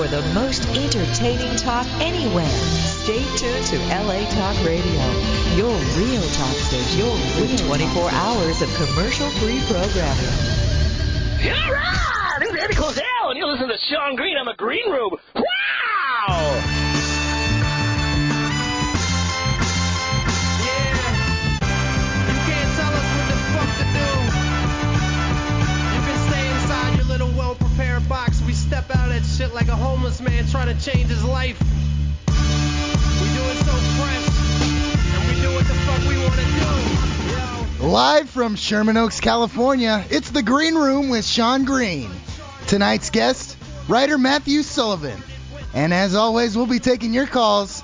for the most entertaining talk anywhere. Stay tuned to LA Talk Radio, your real talk station Your with 24 hours of commercial-free programming. All right, this is Eddie Cozell, and you listen to Sean Green on the Green Room. Wow! Shit like a homeless man trying to change his life. We do it so fresh, and we do what the fuck we want to do. Live from Sherman Oaks, California, it's the Green Room with Sean Green. Tonight's guest, writer Matthew Sullivan. And as always, we'll be taking your calls.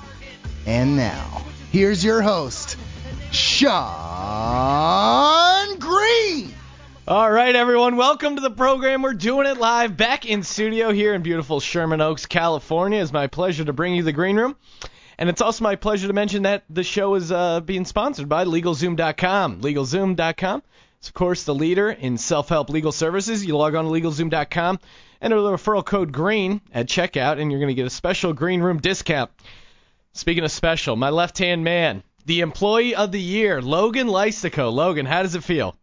And now, here's your host, Sean Green. All right, everyone, welcome to the program. We're doing it live back in studio here in beautiful Sherman Oaks, California. It's my pleasure to bring you the Green Room. And it's also my pleasure to mention that the show is uh, being sponsored by LegalZoom.com. LegalZoom.com is, of course, the leader in self-help legal services. You log on to LegalZoom.com, enter the referral code GREEN at checkout, and you're going to get a special Green Room discount. Speaking of special, my left-hand man, the Employee of the Year, Logan Lysico. Logan, how does it feel?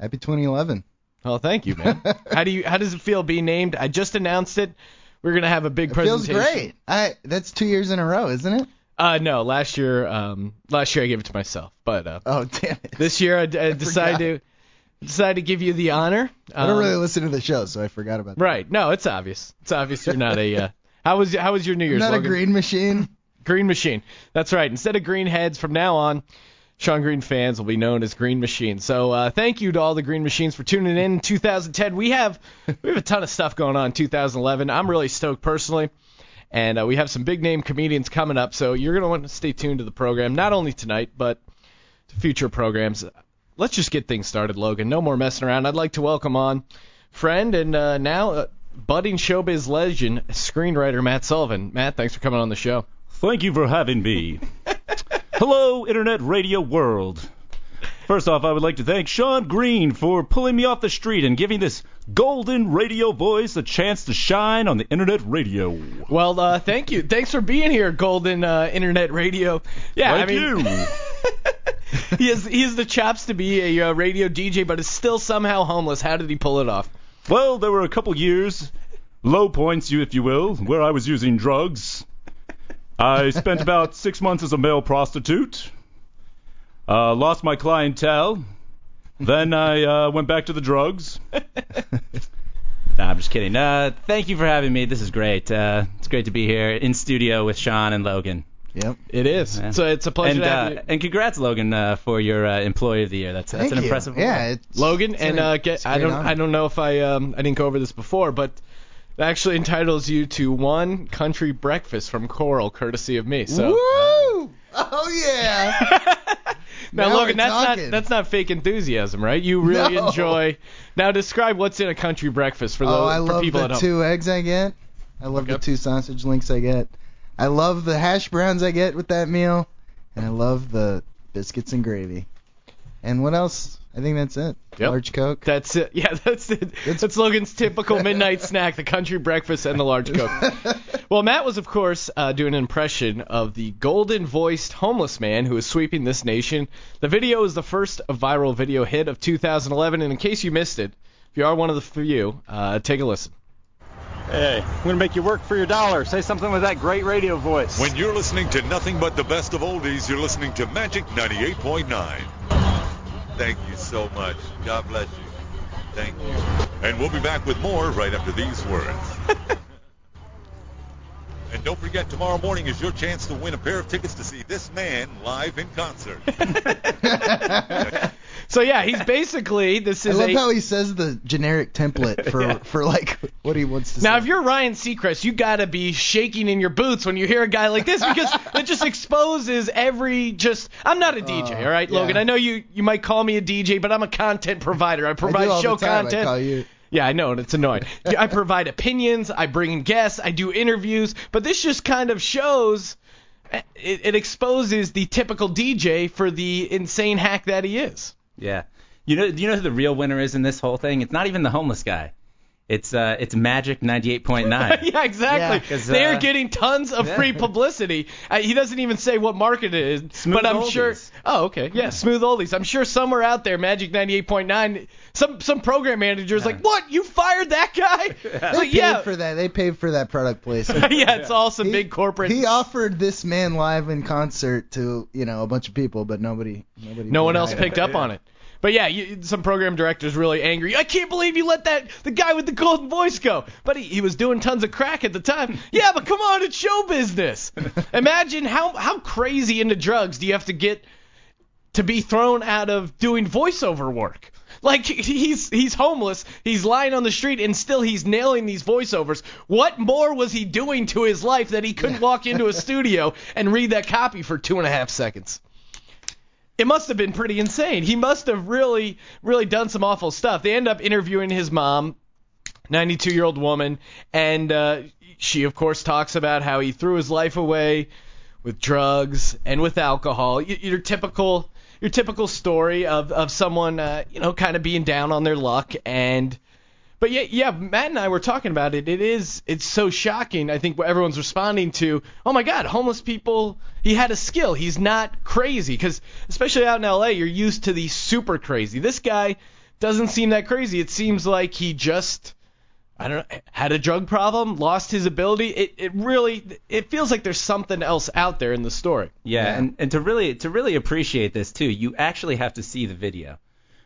Happy 2011. Oh, thank you, man. how do you? How does it feel being named? I just announced it. We're gonna have a big presentation. It feels great. I that's two years in a row, isn't it? Uh, no, last year, um, last year I gave it to myself, but uh, Oh, damn it. this year I, I decided to decided to give you the honor. I don't Um, really listen to the show, so I forgot about that. Right? No, it's obvious. It's obvious you're not a. Uh, how was how was your New I'm Year's? not a green machine. Green Machine. That's right. Instead of Green Heads, from now on, Sean Green fans will be known as Green Machines. So uh, thank you to all the Green Machines for tuning in. in 2010, we have we have a ton of stuff going on 2011. I'm really stoked personally, and uh, we have some big name comedians coming up. So you're gonna want to stay tuned to the program, not only tonight but to future programs. Let's just get things started, Logan. No more messing around. I'd like to welcome on friend and uh, now uh, budding showbiz legend, screenwriter Matt Sullivan. Matt, thanks for coming on the show. Thank you for having me. Hello, Internet Radio World. First off, I would like to thank Sean Green for pulling me off the street and giving this golden radio voice a chance to shine on the Internet Radio. Well, uh, thank you. Thanks for being here, Golden uh, Internet Radio. Yeah, Thank I mean, you. he has he has the chops to be a uh, radio DJ, but is still somehow homeless. How did he pull it off? Well, there were a couple years, low points, you if you will, where I was using drugs. I spent about six months as a male prostitute. Uh, lost my clientele. Then I uh, went back to the drugs. Nah, I'm just kidding. Uh, thank you for having me. This is great. Uh, it's great to be here in studio with Sean and Logan. Yep. It is. Yeah. So it's a pleasure And to have uh, you. and congrats, Logan, uh, for your uh, Employee of the Year. That's that's Thank an you. impressive. Yeah, award. it's, Logan, it's and a- uh, get, a I great don't honor. I don't know if I um I didn't go over this before, but it actually entitles you to one country breakfast from Coral, courtesy of me. So Woo! Oh yeah. now, Now Logan, that's talking. not that's not fake enthusiasm, right? You really No. enjoy. Now describe what's in a country breakfast for oh, the oh, I for love people the at home. two eggs I get. I love the two sausage links I get. I love the hash browns I get with that meal, and I love the biscuits and gravy. And what else? I think that's it. Yep. Large Coke. That's it. Yeah, that's it. That's Logan's typical midnight snack: the country breakfast and the large coke. Well, Matt was, of course, uh, doing an impression of the golden-voiced homeless man who is sweeping this nation. The video is the first viral video hit of 2011, and in case you missed it, if you are one of the few, uh, take a listen. Hey, I'm gonna make you work for your dollar. Say something with that great radio voice. When you're listening to nothing but the best of oldies, you're listening to Magic 98.9. Thank you so much. God bless you. Thank you. And we'll be back with more right after these words. and don't forget, tomorrow morning is your chance to win a pair of tickets to see this man live in concert. So yeah, he's basically this is. I love a. how he says the generic template for for like what he wants to say. Now, say. if you're Ryan Seacrest, you gotta be shaking in your boots when you hear a guy like this because it just exposes every just. I'm not a DJ, all right, Uh, yeah. Logan. I know you you might call me a DJ, but I'm a content provider. I I provide all show content. I. Yeah, I know, and it's annoying. I provide opinions, I bring in guests, I do interviews, but this just kind of shows. It, it exposes the typical DJ for the insane hack that he is. Yeah. You know, do you know who the real winner is in this whole thing? It's not even the homeless guy. It's uh, it's Magic 98.9. yeah, exactly. Yeah, 'cause, They're uh, getting tons of yeah. free publicity. Uh, he doesn't even say what market it is, Smooth but I'm oldies. sure. Oh, okay. Yeah, smooth oldies. I'm sure somewhere out there, Magic 98.9, some some program manager's like, "What? You fired that guy?" They Like, paid yeah, for that. They paid for that product placement. yeah. It's all some He- big corporate. He offered this man live in concert to you know a bunch of people, but nobody nobody. no one else picked up on it. But yeah, you, some program director's really angry. I can't believe you let that the guy with the golden voice go. But he, he was doing tons of crack at the time. Yeah, but come on, it's show business. Imagine how how crazy into drugs do you have to get to be thrown out of doing voiceover work? Like he's he's homeless, he's lying on the street, and still he's nailing these voiceovers. What more was he doing to his life that he couldn't walk into a studio and read that copy for two and a half seconds? It must have been pretty insane. He must have really, really done some awful stuff. They end up interviewing his mom, 92 year old woman, and uh, she, of course, talks about how he threw his life away with drugs and with alcohol. Your typical, your typical story of of someone, uh, you know, kind of being down on their luck and. But yeah, yeah, Matt and I were talking about it. It is, it's so shocking. I think what everyone's responding to, oh my God, homeless people. He had a skill. He's not crazy because, especially out in LA, you're used to the super crazy. This guy doesn't seem that crazy. It seems like he just, I don't know, had a drug problem, lost his ability. It, it really, it feels like there's something else out there in the story. Yeah, and and to really to really appreciate this too, you actually have to see the video.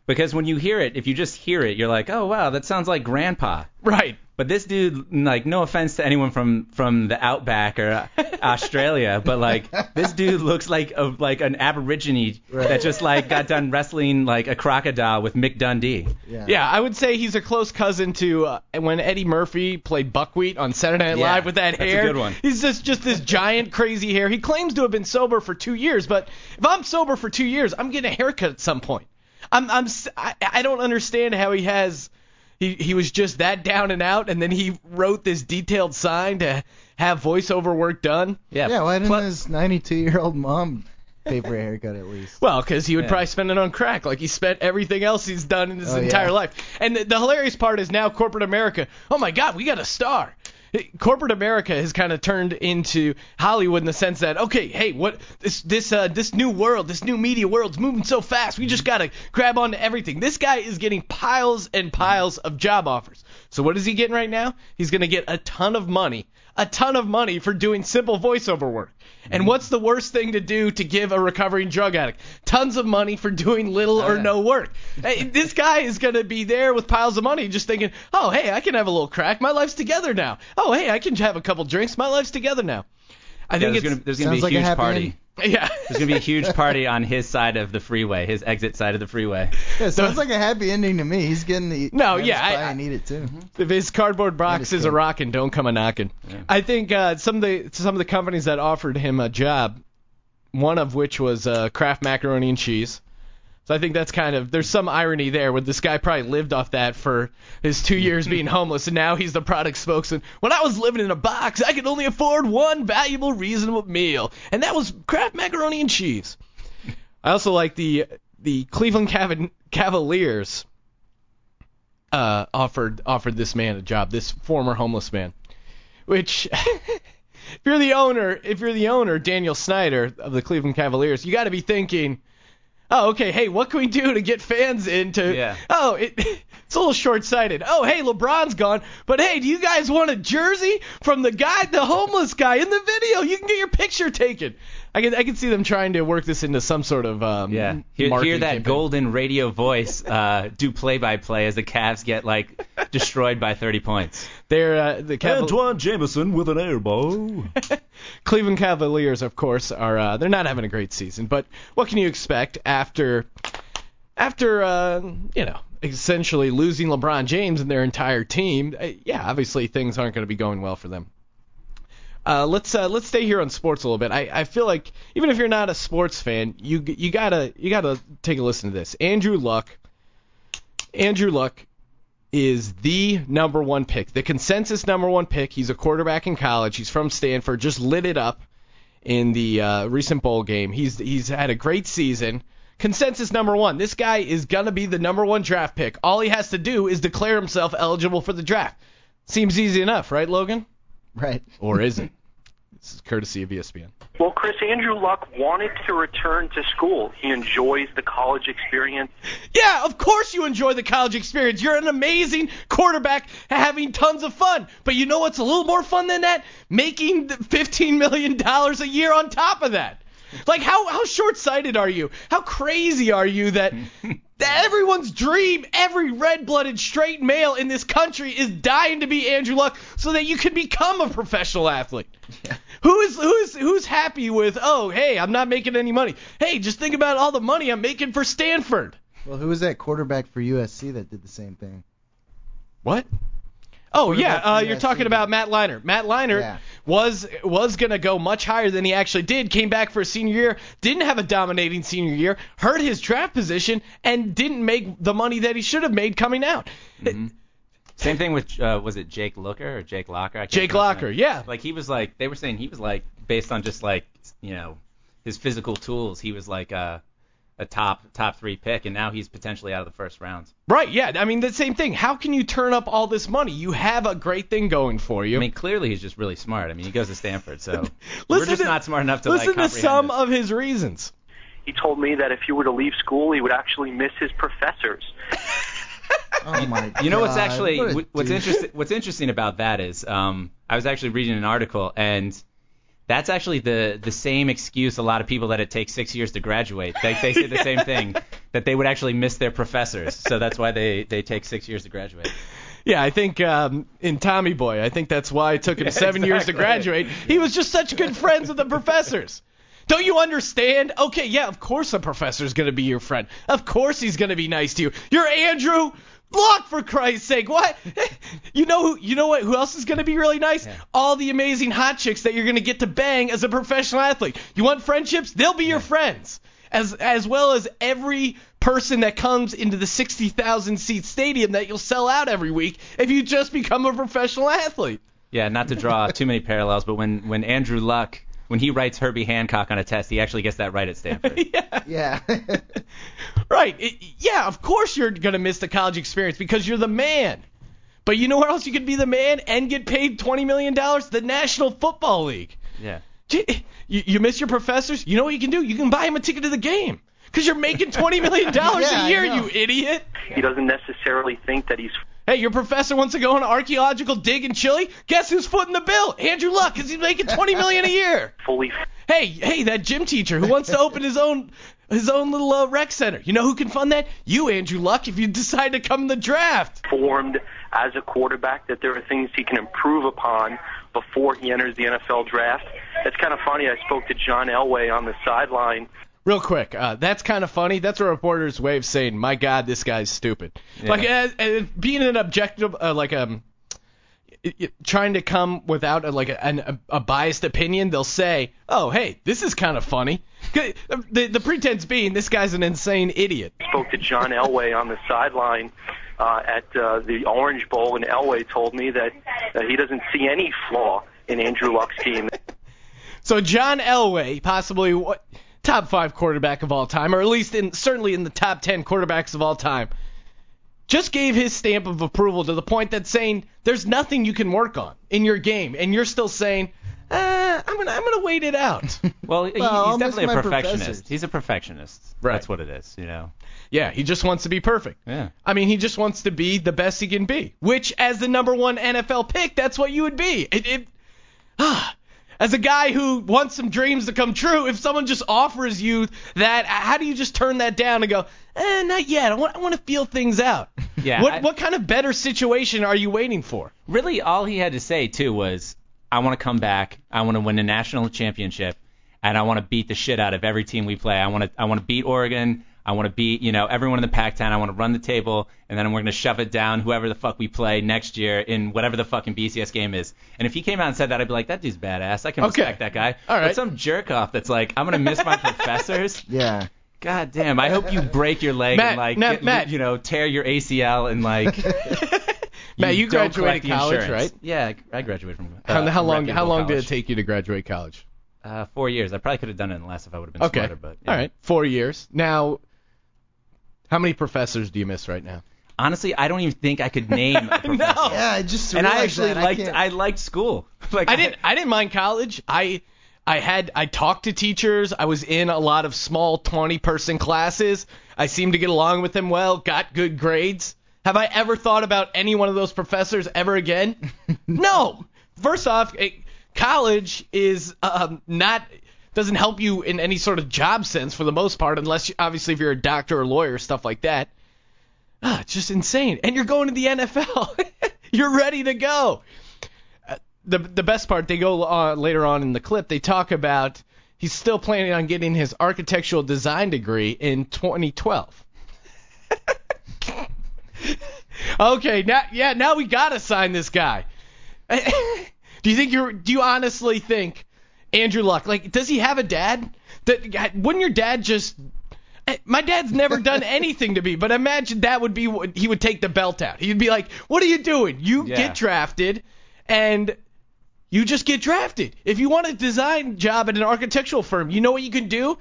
Because when you hear it, if you just hear it, you're like, "Oh wow, that sounds like grandpa." Right. But this dude, like, no offense to anyone from from the outback or uh, Australia, but like, this dude looks like a like an aborigine that just like got done wrestling like a crocodile with Mick Dundee. Yeah. Yeah, I would say he's a close cousin to uh, when Eddie Murphy played Buckwheat on Saturday Night Yeah, Live with that that's a good one. He's just just this giant crazy hair. He claims to have been sober for two years, but if I'm sober for two years, I'm getting a haircut at some point. I'm I'm I, I don't understand how he has. He he was just that down and out, and then he wrote this detailed sign to have voiceover work done. Yeah. Yeah, why didn't Plus- his 92 year old mom pay for a haircut at least? Well, because he would Yeah. probably spend it on crack, like he spent everything else he's done in his Oh, yeah. entire life. And the, the hilarious part is now corporate America. Oh my God, we got a star. Corporate America has kind of turned into Hollywood in the sense that okay, hey, what this this uh, this new world, this new media world's moving so fast. We just gotta grab onto everything. This guy is getting piles and piles of job offers. So what is he getting right now? He's gonna get a ton of money, a ton of money for doing simple voiceover work. And mm-hmm. what's the worst thing to do to give a recovering drug addict? Tons of money for doing little or uh. no work. Hey, this guy is going to be there with piles of money just thinking, oh, hey, I can have a little crack. My life's together now. Oh, hey, I can have a couple drinks. My life's together now. I Yeah, think there's it's. gonna there's gonna be a like a huge happy party. end- yeah. There's gonna be a huge party on his side of the freeway, his exit side of the freeway. Yeah, sounds like a happy ending to me. He's getting the No, his yeah, I- pie I- and eat it too. If his cardboard box That is is a cool. rockin', don't come a knocking. I think uh, some of the some of the companies that offered him a job, one of which was uh, Kraft Macaroni and Cheese. So I think that's kind of there's some irony there where this guy probably lived off that for his two years being homeless and now he's the product spokesman. When I was living in a box, I could only afford one valuable, reasonable meal, and that was Kraft Macaroni and Cheese. I also like the the Cleveland Cav- Cavaliers uh, offered offered this man a job, this former homeless man. Which, if you're the owner, if you're the owner, Daniel Snyder of the Cleveland Cavaliers, you got to be thinking, oh, okay, hey, what can we do to get fans into? Yeah. Oh, it, it's a little short-sighted. Oh, hey, LeBron's gone, but hey, do you guys want a jersey from the guy, the homeless guy in the video? You can get your picture taken. I can I can see them trying to work this into some sort of um, Yeah, hear, hear that campaign. golden radio voice uh, do play-by-play as the Cavs get like destroyed by 30 points. They're uh, the Caval- Antawn Jamison with an air ball. Cleveland Cavaliers, of course, are uh, they're not having a great season. But what can you expect after after uh, you know essentially losing LeBron James and their entire team? Uh, yeah, obviously things aren't going to be going well for them. Uh, let's uh, let's stay here on sports a little bit. I, I feel like even if you're not a sports fan, you you gotta you gotta take a listen to this. Andrew Luck. Andrew Luck is the number one pick, the consensus number one pick. He's a quarterback in college. He's from Stanford. Just lit it up in the uh, recent bowl game. He's he's had a great season. consensus number one. This guy is gonna be the number one draft pick. All he has to do is declare himself eligible for the draft. Seems easy enough, right, Logan? Right. Or is it? this is courtesy of ESPN. Well, Chris, Andrew Luck wanted to return to school. He enjoys the college experience. Yeah, of course you enjoy the college experience. You're an amazing quarterback having tons of fun. But you know what's a little more fun than that? Making $15 million a year on top of that. Like, how, how short sighted are you? How crazy are you that, that everyone's dream, every red blooded straight male in this country is dying to be Andrew Luck so that you can become a professional athlete? Who is who's who's happy with? Oh, hey, I'm not making any money. Hey, just think about all the money I'm making for Stanford. Well, who was that quarterback for USC that did the same thing? What? Oh yeah, uh, you're talking about Matt Leinart. Matt Leinart Yeah. Was was gonna go much higher than he actually did. Came back for a senior year, didn't have a dominating senior year, hurt his draft position, and didn't make the money that he should have made coming out. Same thing with uh, was it Jake Looker or Jake Locker? Jake Locker, yeah. Like he was like they were saying he was like based on just like you know his physical tools, he was like a a top top three pick, and now he's potentially out of the first round. Right? Yeah. I mean the same thing. How can you turn up all this money? You have a great thing going for you. I mean, clearly he's just really smart. I mean, he goes to Stanford, so Listen we're just to- not smart enough to listen like to some this. of his reasons. He told me that if he were to leave school, he would actually miss his professors. Oh my You know what's actually what what's interesting what's interesting about that is um I was actually reading an article and that's actually the the same excuse a lot of people that it takes six years to graduate. They they say the same thing that they would actually miss their professors, so that's why they they take six years to graduate. Yeah, I think um, in Tommy Boy, I think that's why it took him Yeah, seven years to exactly. graduate. He was just such good friends with the professors. Don't you understand? Okay, yeah, of course the professor's gonna be your friend. Of course he's gonna be nice to you. You're Andrew Luck, for Christ's sake. What? You know who? You know what? Who else is gonna be really nice? All the amazing hot chicks that you're gonna get to bang as a professional athlete. You want friendships? They'll be your friends. As as well as every person that comes into the 60,000 seat stadium that you'll sell out every week if you just become a professional athlete. Yeah, not to draw too many parallels, but when when Andrew Luck when he writes Herbie Hancock on a test, he actually gets that right at Stanford. Yeah. Right. It, yeah, of course you're going to miss the college experience because you're the man. But you know where else you could be the man and get paid $20 million? The National Football League. yeah. You, you miss your professors? You know what you can do? You can buy him a ticket to the game because you're making $20 million Yeah, I a year, you idiot. He doesn't necessarily think that he's Hey, your professor wants to go on an archaeological dig in Chile? Guess who's footing the bill? Andrew Luck, because he's making 20 million a year. fully Hey, hey, that gym teacher who wants to open his own his own little uh, rec center. You know who can fund that? You, Andrew Luck, if you decide to come in the draft. formed as a quarterback, that there are things he can improve upon before he enters the NFL draft. It's kind of funny. I spoke to John Elway on the sideline Real quick, uh, that's kind of funny. That's a reporter's way of saying, "My God, this guy's stupid." Like uh, uh, being an objective, uh, like um, it- it- trying to come without a, like a, an, a, a biased opinion. They'll say, "Oh, hey, this is kind of funny." The the pretense being, this guy's an insane idiot. spoke to John Elway on the sideline uh, at uh, the Orange Bowl, and Elway told me that uh, he doesn't see any flaw in Andrew Luck's game. So John Elway, possibly what top five quarterback of all time, or at least in certainly in the top ten quarterbacks of all time, just gave his stamp of approval to the point that saying there's nothing you can work on in your game, and you're still saying, uh, I'm gonna I'm gonna wait it out. Well, he, Well, I'll he's definitely a perfectionist. professors. He's a perfectionist. Right. That's what it is, you know. yeah, he just wants to be perfect. Yeah. I mean, he just wants to be the best he can be. Which, as the number one NFL pick, that's what you would be. It, it, ah, as a guy who wants some dreams to come true, if someone just offers you that, how do you just turn that down and go, eh, not yet. I want, I want to feel things out. Yeah, What, I- what kind of better situation are you waiting for? Really, all he had to say too was, "I want to come back. I want to win a national championship, and I want to beat the shit out of every team we play. I want to, I want to beat Oregon. I want to beat, you know, everyone in the Pac-10. I want to run the table, and then we're gonna shove it down whoever the fuck we play next year in whatever the fucking BCS game is. And if he came out and said that, I'd be like, that dude's badass. I can Okay. respect that guy. All right. But some jerk off that's like, I'm gonna miss my professors. yeah. God damn! I hope you break your leg Matt, and like, Matt, get- Matt. you know, tear your ACL and like. Matt, you don't graduated the college, insurance. right? Yeah, I graduated from. How, uh, how long how long did it take you to graduate college? Uh, four years. I probably could have done it in less if I would have been Okay. smarter. But All right, four years. Now, how many professors do you miss right now? honestly, I don't even think I could name a professor. Yeah, I just And I actually that. liked can't- I, liked school. Like I didn't I didn't mind college. I I had I talked to teachers. I was in a lot of small 20 person classes. I seemed to get along with them well, got good grades. Have I ever thought about any one of those professors ever again? no. First off, college is um, not doesn't help you in any sort of job sense for the most part, unless you, obviously if you're a doctor or lawyer, stuff like that. Ah, it's just insane. And you're going to the NFL. you're ready to go. Uh, the the best part, they go uh, later on in the clip. They talk about he's still planning on getting his architectural design degree in 2012. okay, now yeah, now we gotta sign this guy. do you think you're? Do you honestly think Andrew Luck? Like, does he have a dad? That wouldn't your dad just? eh, My dad's never done anything to me, but imagine that would be what he would take the belt out. He'd be like, "What are you doing? You Yeah. get drafted, and you just get drafted. If you want a design job at an architectural firm, you know what you can do?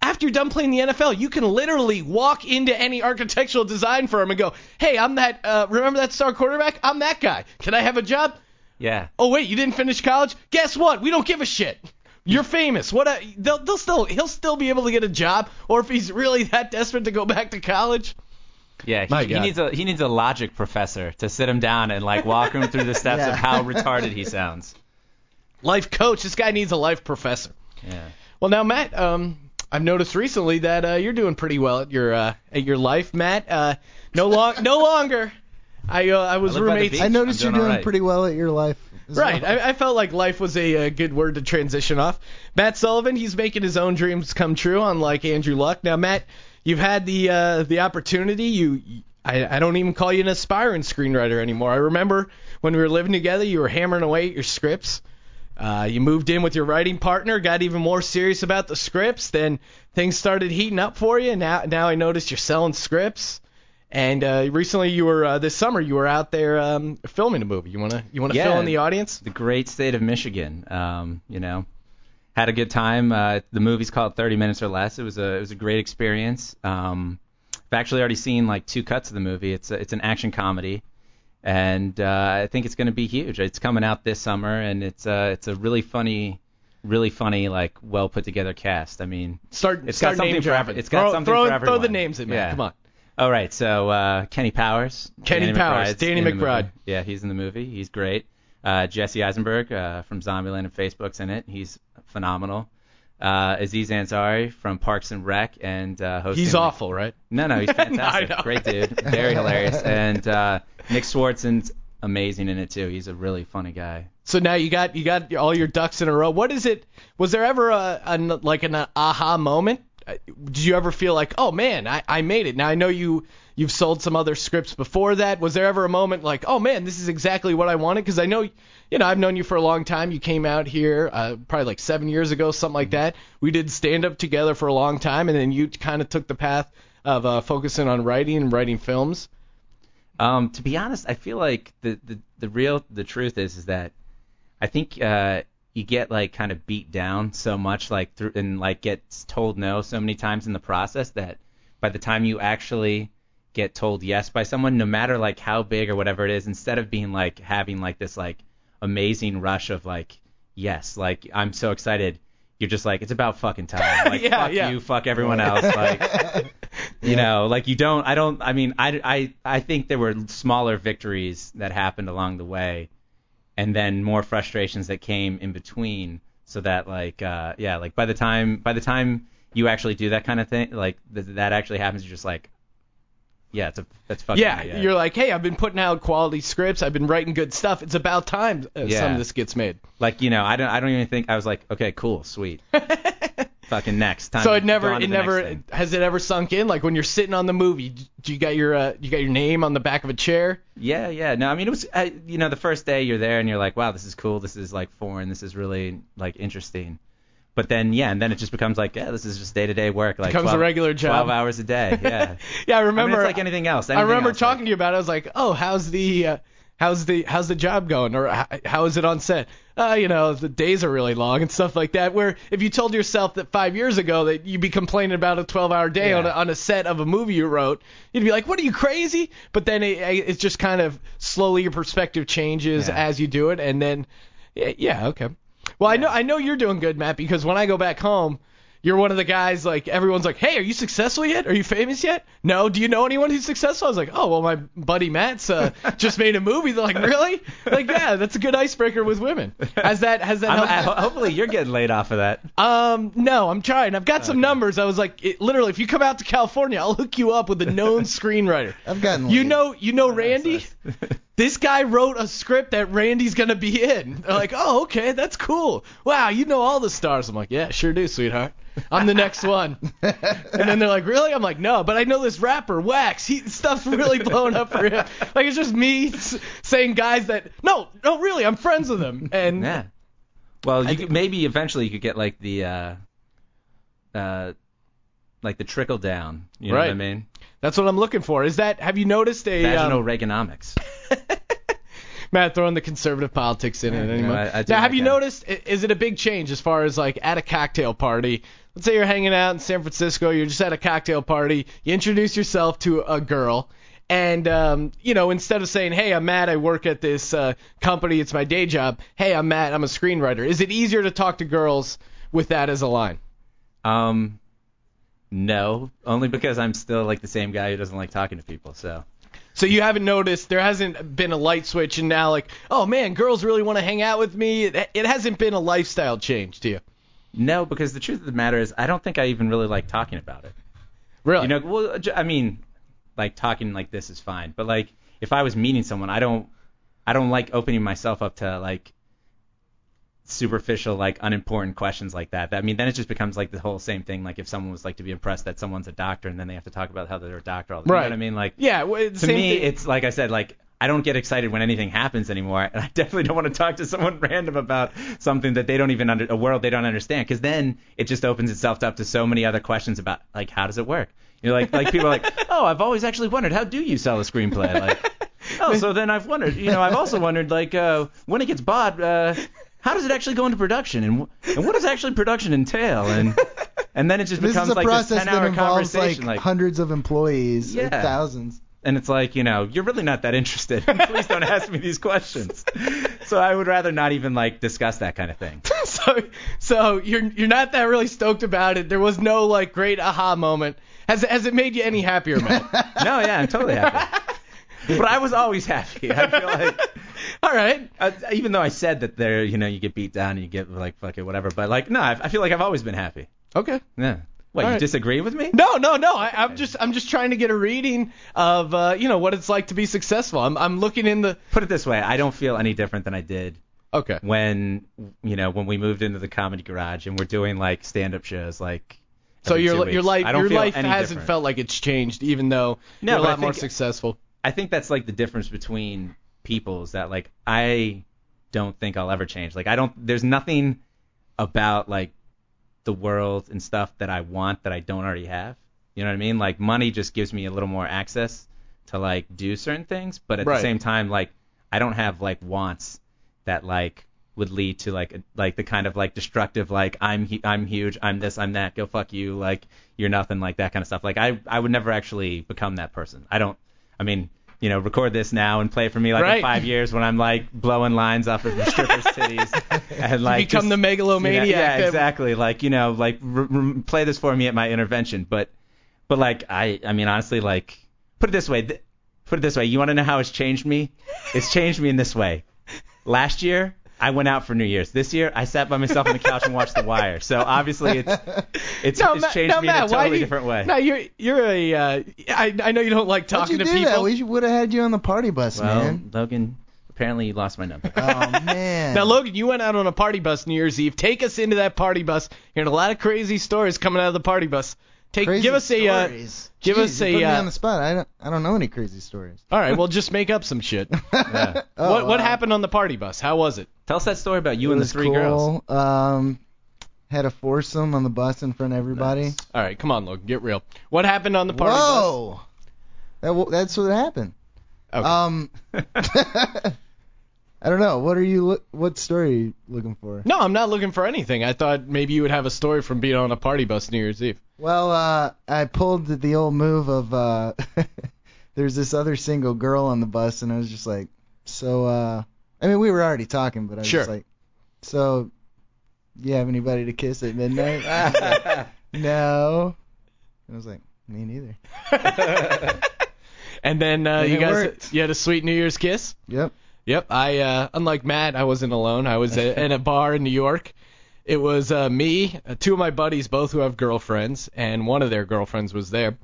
After you're done playing the NFL, you can literally walk into any architectural design firm and go, "Hey, I'm that. Uh, remember that star quarterback? I'm that guy. Can I have a job? Yeah. Oh wait, you didn't finish college? Guess what? We don't give a shit. You're famous. What? A, they'll, they'll still he'll still be able to get a job, or if he's really that desperate to go back to college, Yeah, he, he needs a he needs a logic professor to sit him down and like walk him through the steps Yeah. of how retarded he sounds. life coach. This guy needs a life professor. Yeah. Well, now Matt, um, I've noticed recently that uh, you're doing pretty well at your uh, at your life, Matt. Uh, no long, no longer. I uh, I was I live by roommates. I noticed I'm you're doing doing all right. pretty well at your life. Right. well. I, I felt like life was a, uh good word to transition off. Matt Sullivan, he's making his own dreams come true, unlike Andrew Luck. Now, Matt, you've had the uh, the opportunity. You, I, I don't even call you an aspiring screenwriter anymore. I remember when we were living together, you were hammering away at your scripts. Uh, you moved in with your writing partner, got even more serious about the scripts. Then things started heating up for you. Now, now I noticed you're selling scripts. And uh, recently, you were uh, this summer, you were out there um, filming a movie. You wanna you wanna Yeah. fill in the audience? The great state of Michigan. Um, you know, had a good time. Uh, the movie's called 30 Minutes or Less. It was a it was a great experience. Um, I've actually already seen like two cuts of the movie. It's a, it's an action comedy, and uh, I think it's going to be huge. It's coming out this summer, and it's uh, it's a really funny, really funny like well put together cast. I mean, Start It's start got something for every- it's got throw, something throw, for Throw the names in, man. Yeah. Come on. All right, so uh, Kenny Powers. Kenny Danny Powers, McBride's Danny in the McBride. movie. Yeah, he's in the movie. He's great. Uh, Jesse Eisenberg uh, from Zombieland and Facebook's in it. He's phenomenal. Uh, Aziz Ansari from Parks and Rec and uh, hosting. He's awful, right? No, no, he's fantastic. know. Great dude. Very hilarious. And uh, Nick Swardson's amazing in it too. He's a really funny guy. So now you got you got all your ducks in a row. What is it? Was there ever a, a like an aha moment? Did you ever feel like, oh man, I, I made it? Now I know you you've sold some other scripts before that. Was there ever a moment like, oh man, this is exactly what I wanted? Because I know, you know, I've known you for a long time. You came out here uh, probably like seven years ago, something like that. We did stand up together for a long time, and then you kind of took the path of uh, focusing on writing and writing films. Um, to be honest, I feel like the, the the real the truth is is that I think uh, you get like kind of beat down so much like through and like gets told no so many times in the process that by the time you actually get told yes by someone, no matter like how big or whatever it is, instead of being like having like this like amazing rush of like yes, like I'm so excited. You're just like it's about fucking time. Like Yeah, fuck yeah. you, fuck everyone else. Like you know, like you don't. I don't. I mean, I, I, I think there were smaller victories that happened along the way, and then more frustrations that came in between. So that like, uh, yeah, like by the time by the time you actually do that kind of thing, like th- that actually happens, you're just like, yeah, it's a that's fucking Yeah, yeah. you're like, hey, I've been putting out quality scripts. I've been writing good stuff. It's about time uh, Yeah. some of this gets made. like you know, I don't I don't even think I was like, okay, cool, sweet, fucking next time. so it never, go on to it never has it ever sunk in. Like when you're sitting on the movie, do you got your, uh, you got your name on the back of a chair? Yeah, yeah. No, I mean it was, I, you know, the first day you're there and you're like, wow, this is cool. This is like foreign. This is really like interesting. But then, yeah, and then it just becomes like, yeah, this is just day to day work. Like Becomes a regular job. 12 hours a day. Yeah. Yeah, I I mean, remember. it's like anything else. I remember else, talking like- to you about it. I was like, oh, how's the, uh, how's the how's the job going or how, how is it on set? Uh, you know, the days are really long and stuff like that. Where if you told yourself that five years ago that you'd be complaining about a 12-hour day on, a, on a set of a movie you wrote, you'd be like, "What are you crazy?" But then it, it's just kind of slowly your perspective changes Yeah. as you do it, and then yeah, yeah okay. Well, I know I know you're doing good, Matt, because when I go back home, you're one of the guys like everyone's like, "Hey, are you successful yet? Are you famous yet?" No. Do you know anyone who's successful? I was like, "Oh, well, my buddy Matt's uh, just made a movie." They're like, "Really?" Like, yeah, that's a good icebreaker with women. Has that has that I'm, helped? I, hopefully you're getting laid off of that. Um, no, I'm trying. I've got some numbers. I was like, it, literally, if you come out to California, I'll hook you up with a known screenwriter. I've gotten You laid. know, you know Randy. This guy wrote a script that Randy's gonna be in. They're like, oh, okay, that's cool. Wow, you know all the stars. I'm like, yeah, sure do, sweetheart. I'm the next one. and then they're like, really? I'm like, no, but I know this rapper, Wax. He stuff's really blowing up for him. Like it's just me saying guys that, no, no, really, I'm friends with him. And Yeah. Well, you could, maybe eventually you could get like the uh, uh, like the trickle down. You know what I mean? that's what I'm looking for. Is that? Have you noticed a? Vaginal um, Reaganomics. Matt throwing the conservative politics in it anymore. no, I- I now, have like you that. noticed? Is it a big change as far as like at a cocktail party? Let's say you're hanging out in San Francisco. You're just at a cocktail party. You introduce yourself to a girl, and um, you know instead of saying, "Hey, I'm Matt. I work at this uh, company. It's my day job." Hey, I'm Matt. I'm a screenwriter. Is it easier to talk to girls with that as a line? Um, no, only because I'm still like the same guy who doesn't like talking to people. So So you haven't noticed there hasn't been a light switch, and now like, oh man, girls really want to hang out with me. It, it hasn't been a lifestyle change to you. no, because the truth of the matter is, I don't think I even really like talking about it. Really? You know, well, j- I mean, like talking like this is fine, but like if I was meeting someone, I don't, I don't like opening myself up to like superficial, like unimportant questions like that. I mean, then it just becomes like the whole same thing. Like if someone was like to be impressed that someone's a doctor, and then they have to talk about how they're a doctor all the time. You know Right. what I mean? Like yeah. Well, to me, thing. it's like I said, like I don't get excited when anything happens anymore, and I definitely don't want to talk to someone random about something that they don't even under a world they don't understand, because then it just opens itself up to so many other questions about like how does it work? You know, like like people are like, oh, I've always actually wondered how do you sell a screenplay? Like, oh, so then I've wondered, you know, I've also wondered like uh, when it gets bought, uh, how does it actually go into production, and and what does actually production entail, and and then it just This becomes is a like this process that 10-hour involves like, conversation, like hundreds of employees, like Yeah. thousands. and it's like, you know, you're really not that interested. Please don't ask me these questions. So I would rather not even like discuss that kind of thing. so so you're you're not that really stoked about it. There was no like great aha moment. Has it, has it made you any happier, Matt? No, yeah, I'm totally happy. But I was always happy. I feel like, All right. uh, even though I said that there, you know, you get beat down and you get like fuck it, whatever, but like, no, I, I feel like I've always been happy. Okay. Yeah. What, All you right. disagree with me? No, no, no. I, I'm just I'm just trying to get a reading of uh, you know what it's like to be successful. I'm I'm looking in the Put it this way, I don't feel any different than I did okay. when, you know, when we moved into the comedy garage and we're doing like stand-up shows, like. So your your life your life hasn't different. felt like it's changed, even though No, you're a lot more successful. I think that's like the difference between people's that like I don't think I'll ever change. Like I don't there's nothing about like the world and stuff that I want that I don't already have. You know what I mean? Like money just gives me a little more access to like do certain things, but at Right. the same time like I don't have like wants that like would lead to like a, like the kind of like destructive like I'm hu- I'm huge, I'm this, I'm that, go fuck you, like you're nothing, like that kind of stuff. Like I I would never actually become that person. I don't. I mean, you know, record this now and play for me like Right. in five years when I'm like blowing lines off of the strippers' titties and like become just- the megalomaniac Yeah, yeah, exactly. Like you know, like r- r- play this for me at my intervention. But but like I I mean honestly like put it this way. Th- put it this way. You want to know how it's changed me? It's changed me in this way. Last year. I went out for New Year's. This year, I sat by myself on the couch and watched The Wire. So obviously, it's it's, No, it's changed no, me Matt, in a totally you- different way. No, you're you're a uh, I I know you don't like How'd talking you to do people. that? We would have had you on the party bus, well, man. Logan, apparently you lost my number. Oh man. Now, Logan, you went out on a party bus New Year's Eve. Take us into that party bus. Hearing a lot of crazy stories coming out of the party bus. Take, crazy give us a. Uh, stories. give Jeez, us you a, Put me uh, on the spot. I don't. I don't know any crazy stories. all right, well, just make up some shit. Yeah. Oh, what what wow. happened on the party bus? How was it? Tell us that story about you It and the was three cool. girls. Um, had a foursome on the bus in front of everybody. All right, come on, Logan, get real. What happened on the party bus? Whoa. That, w- that's what happened. Okay. Um, I don't know. What are you? Look, what story are you looking for? no, I'm not looking for anything. I thought maybe you would have a story from being on a party bus New Year's Eve. Well, uh, I pulled the old move of uh, there's this other single girl on the bus, and I was just like, so. uh I mean, we were already talking, but I was Sure. just like, so, you have anybody to kiss at midnight? Like, no. And I was like, me neither. And then uh, And you guys, worked. you had a sweet New Year's kiss. Yep. Yep. I, uh, unlike Matt, I wasn't alone. I was at, at a bar in New York. It was uh, me, uh, two of my buddies, both who have girlfriends, and one of their girlfriends was there.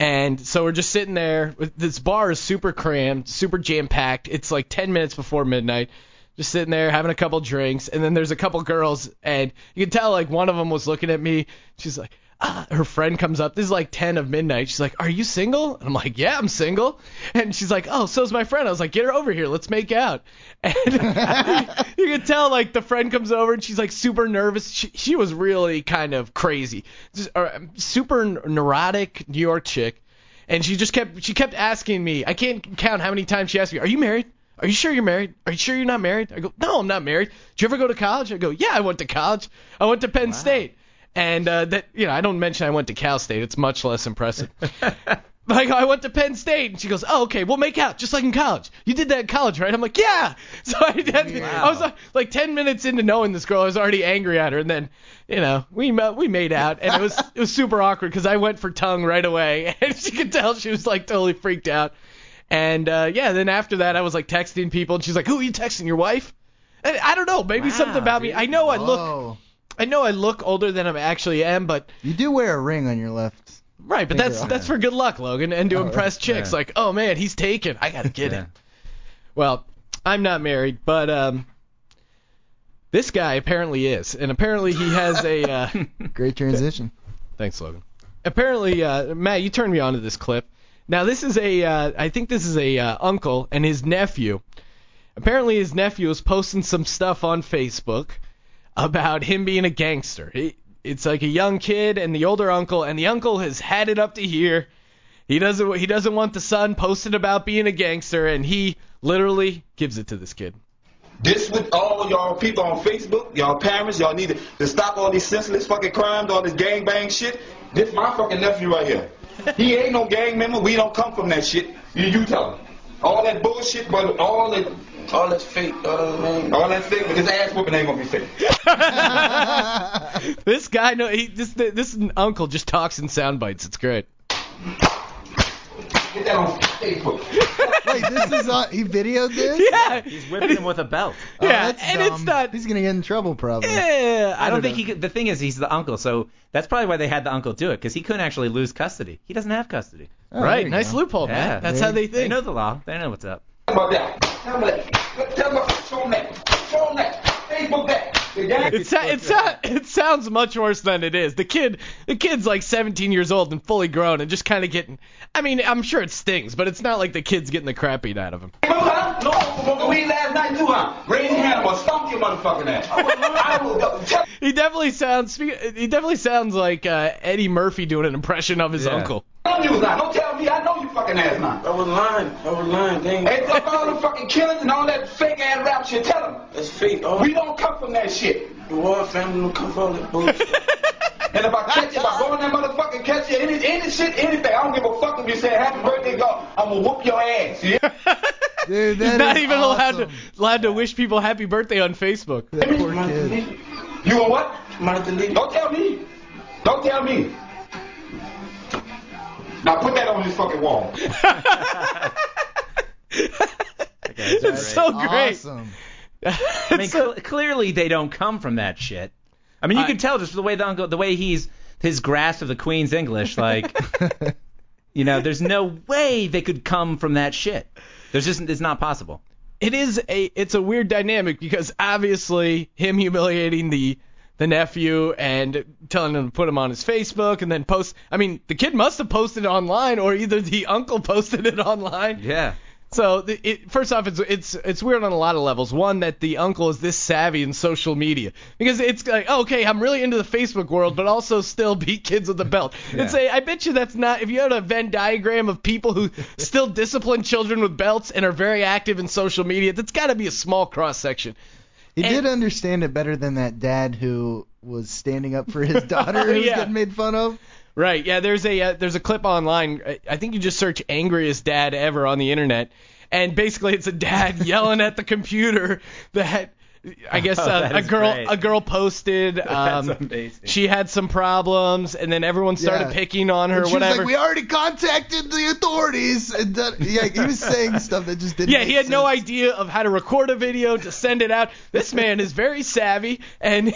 And so we're just sitting there. This bar is super crammed, super jam packed. It's like 10 minutes before midnight. Just sitting there having a couple drinks, and then there's a couple girls, and you can tell like one of them was looking at me. She's like, ah, her friend comes up. This is like 10 of midnight. She's like, "Are you single?" And I'm like, "Yeah, I'm single." And she's like, "Oh, so's my friend." I was like, "Get her over here. Let's make out." And you can tell like the friend comes over and she's like super nervous. She she was really kind of crazy, just, uh, super neurotic New York chick. And she just kept she kept asking me. I can't count how many times she asked me, "Are you married? Are you sure you're married? Are you sure you're not married?" I go, "No, I'm not married." Did you ever go to college? I go, "Yeah, I went to college. I went to Penn State." And uh, that you know, I don't mention I went to Cal State. It's much less impressive. like I went to Penn State, and she goes, "Oh, okay, we'll make out just like in college. You did that in college, right?" I'm like, "Yeah." So I did. I was like, like 10 minutes into knowing this girl, I was already angry at her, and then, you know, we we made out, and it was it was super awkward because I went for tongue right away, and she could tell she was like totally freaked out. And uh, yeah, then after that, I was like texting people, and she's like, "Who are you texting? Your wife?" And I don't know, maybe something about me. I know I look, Whoa. I know I look older than I actually am, but You do wear a ring on your left. Right, but that's that's for good luck, Logan, and to Oh, impress chicks. yeah. Like, oh man, he's taken. I gotta get Yeah. it. Well, I'm not married, but um, this guy apparently is, and apparently he has a. Uh, Great transition. thanks, Logan. Apparently, uh, Matt, you turned me on to this clip. Now, this is a. Uh, I think this is a uh, uncle and his nephew. Apparently, his nephew is posting some stuff on Facebook about him being a gangster. He, it's like a young kid and the older uncle, and the uncle has had it up to here. He doesn't he doesn't want the son posting about being a gangster, and he literally gives it to this kid. This with all y'all people on Facebook, y'all parents, y'all need to, to stop all these senseless fucking crimes, all this gang bang shit. This my fucking nephew right here. He ain't no gang member. We don't come from that shit. You, you tell him. All that bullshit, but all that, all that's fake. Uh, man. All that's fake, but this ass whooping ain't gonna be fake. This guy, no, he this this uncle just talks in sound bites. It's great. Get that on Facebook. Wait, this is on. He videoed this? Yeah, He's whipping him with a belt. Oh, yeah, that's and dumb. it's not. He's gonna get in trouble probably. Yeah, I don't think know. he could. The thing is, he's the uncle, so that's probably why they had the uncle do it, because he couldn't actually lose custody. He doesn't have custody. Oh, right, nice go. loophole, Yeah, man. That's there- how they think. They know the law. They know what's up. Tell him about that. Tell him that. Tell him, show him that. Show him that. Facebook that. The gang- It, sa- it, sa- it sounds much worse than it is. The kid, the kid's like 17 years old and fully grown and just kind of getting. I mean, I'm sure it stings, but it's not like the kid's getting the crap beat out of him. No, huh? No, smoking weed last night too, huh? Raising hand, or stomp your motherfucking ass. I will go. Tell He definitely sounds. He definitely sounds like uh, Eddie Murphy doing an impression of his Yeah. uncle. Him you was lying. Don't tell me. I know you fucking ass now. I was lying. I was lying. Dang. Hey, fuck all the fucking killings and all that fake ass rap shit. Tell him. That's fake. We don't come from that shit. The war family don't come from that bullshit. and if I catch you, if I go in that motherfucking catch you, any, any shit, anything, I don't give a fuck if you say happy birthday, go. I'm gonna whoop your ass. Yeah? Dude, He's not is even allowed to allowed to wish people happy birthday on Facebook. That poor kid. You a what? Don't tell me. Don't tell me. Now put that on this fucking wall. It's so great. Awesome. I mean, cl- clearly they don't come from that shit. I mean, you I- can tell just the way the uncle, the way he's his grasp of the Queen's English, like, you know, there's no way they could come from that shit. There's just, it's not possible. it is a it's a weird dynamic because obviously him humiliating the the nephew and telling him to put him on his Facebook and then post I mean the kid must have posted it online or either the uncle posted it online. Yeah. So the, it, first off, it's it's it's weird on a lot of levels. One that the uncle is this savvy in social media because it's like, oh, okay, I'm really into the Facebook world, but also still beat kids with a belt. Yeah. And say, I bet you that's not. If you had a Venn diagram of people who still discipline children with belts and are very active in social media, that's got to be a small cross section. He And- did understand it better than that dad who was standing up for his daughter who was Yeah. getting made fun of. Right. Yeah. There's a uh, there's a clip online. I- I think you just search "angriest dad ever" on the internet, and basically it's a dad yelling at the computer that I guess Oh, uh, a girl great. a girl posted um, she had some problems, and then everyone started Yeah. picking on her. And she was like, we already contacted the authorities. And that, yeah, he was saying stuff that just didn't. yeah, he had no idea of how to record a video to send it out. This man is very savvy, and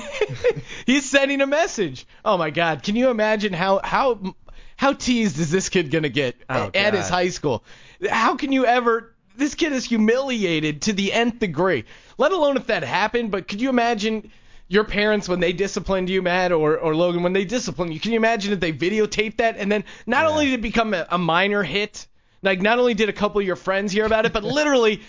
he's sending a message. Oh my God! Can you imagine how how how teased is this kid gonna get Oh, at his high school? How can you ever? This kid is humiliated to the nth degree. Let alone if that happened. But could you imagine? Your parents, when they disciplined you, Matt, or, or Logan, when they disciplined you, can you imagine if they videotaped that and then not only did it become a, a minor hit, like not only did a couple of your friends hear about it, but literally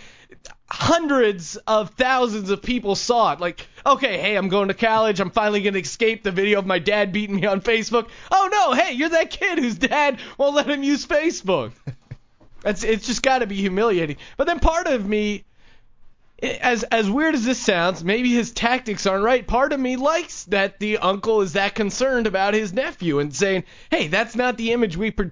hundreds of thousands of people saw it. Like, okay, hey, I'm going to college. I'm finally going to escape the video of my dad beating me on Facebook. Oh no, hey, you're that kid whose dad won't let him use Facebook. It's it's just got to be humiliating. But then part of me as as weird as this sounds, maybe his tactics aren't right. Part of me likes that the uncle is that concerned about his nephew and saying, "Hey, that's not the image we pro-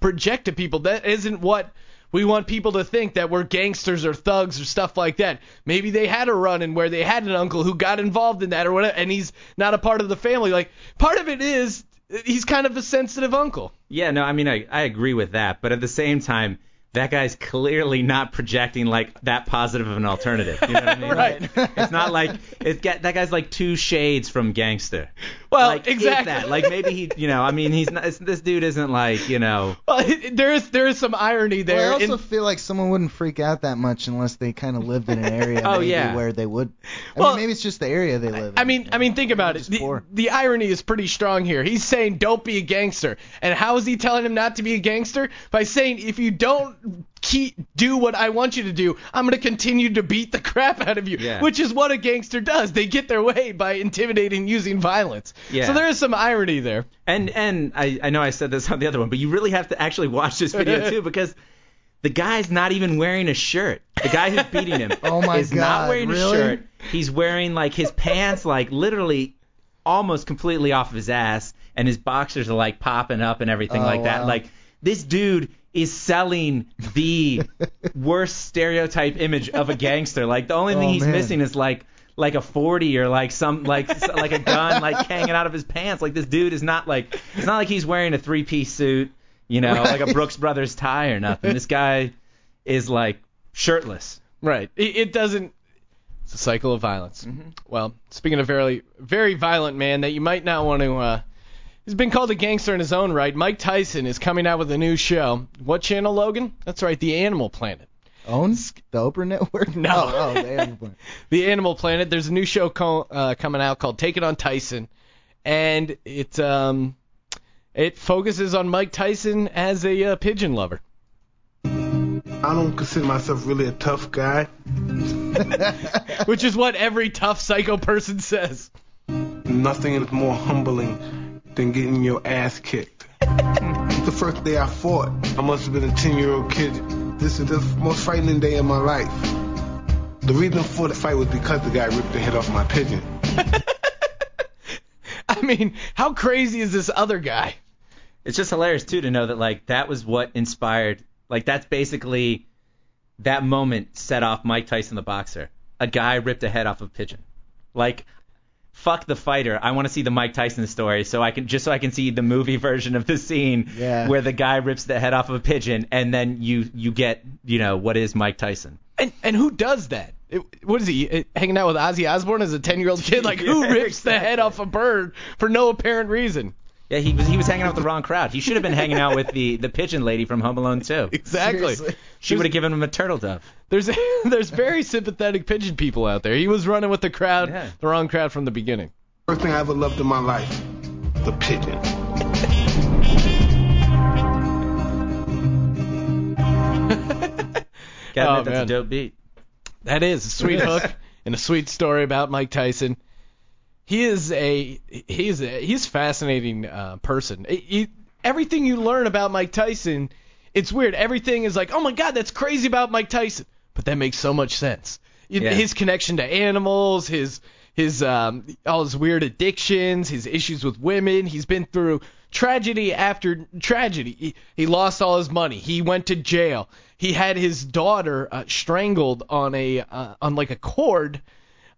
project to people. That isn't what we want people to think that we're gangsters or thugs or stuff like that. Maybe they had a run in where they had an uncle who got involved in that or whatever, and he's not a part of the family. Like part of it is he's kind of a sensitive uncle. Yeah, no, I mean, I, I agree with that, but at the same time, that guy's clearly not projecting like that positive of an alternative. You know what I mean? Right. It's not like it's get that guy's like two shades from gangster. Well, like, exactly. that. Like maybe he, you know, I mean, he's not. This dude isn't like, you know. Well, there is there is some irony there. Well, I also in- feel like someone wouldn't freak out that much unless they kind of lived in an area Oh, maybe yeah. where they would. I Well, mean, maybe it's just the area they live in. I mean, I mean, think about it. The, the irony is pretty strong here. He's saying, "Don't be a gangster," and how is he telling him not to be a gangster? By saying, "If you don't keep do what I want you to do, I'm going to continue to beat the crap out of you," Yeah. which is what a gangster does. They get their way by intimidating, using violence. Yeah. So there is some irony there. And and I I know I said this on the other one, but you really have to actually watch this video too because the guy's not even wearing a shirt. The guy who's beating him Oh my is not God, wearing really? a shirt. He's wearing like his pants like literally almost completely off of his ass and his boxers are like popping up and everything Oh, like that. wow. Like this dude is selling the worst stereotype image of a gangster. Like the only thing Oh, he's man. missing is like like a 40 or like some like like a gun like hanging out of his pants. Like this dude is not like it's not like he's wearing a three-piece suit, you know, like a Brooks Brothers tie or nothing. This guy is like shirtless. Right. It, it doesn't. It's a cycle of violence. Mm-hmm. Well, speaking of very, very violent man that you might not want to. Uh, he's been called a gangster in his own right. Mike Tyson is coming out with a new show. What channel, Logan? That's right, The Animal Planet. owns the Oprah Network. No. Oh, oh they have a. The Animal Planet. There's a new show call, uh, coming out called Taking On Tyson, and it um, it focuses on Mike Tyson as a uh, pigeon lover. I don't consider myself really a tough guy. Which is what every tough psycho person says. Nothing is more humbling than getting your ass kicked. the first day I fought, I must have been a 10 year old kid. This is the most frightening day of my life. The reason for the fight was because the guy ripped the head off my pigeon. I mean, how crazy is this other guy? It's just hilarious too to know that like that was what inspired like that's basically that moment set off Mike Tyson the boxer. A guy ripped a head off a pigeon. Like fuck the fighter. I want to see the Mike Tyson story so I can just so I can see the movie version of the scene Yeah. where the guy rips the head off of a pigeon and then you you get, you know, what is Mike Tyson. And and who does that? It, what is he uh, hanging out with Ozzy Osbourne as a 10 year old kid? Like who Yeah, rips the head off a bird for no apparent reason? Yeah, he was he was hanging out with the wrong crowd. He should have been hanging out with the the pigeon lady from Home Alone too. Exactly. Seriously. She would have given him a turtle dove. There's there's very sympathetic pigeon people out there. He was running with the crowd, Yeah. the wrong crowd from the beginning. First thing I ever loved in my life, the pigeon. Gotta Oh, admit, that's man. a dope beat. That is a sweet hook and a sweet story about Mike Tyson. He is a he's a he's a fascinating uh, person. He- he- everything you learn about Mike Tyson, it's weird. Everything is like, oh my god, that's crazy about Mike Tyson, but that makes so much sense. Yeah. His connection to animals, his his um, all his weird addictions, his issues with women. He's been through tragedy after tragedy. He, he lost all his money. He went to jail. He had his daughter uh, strangled on a uh, on like a cord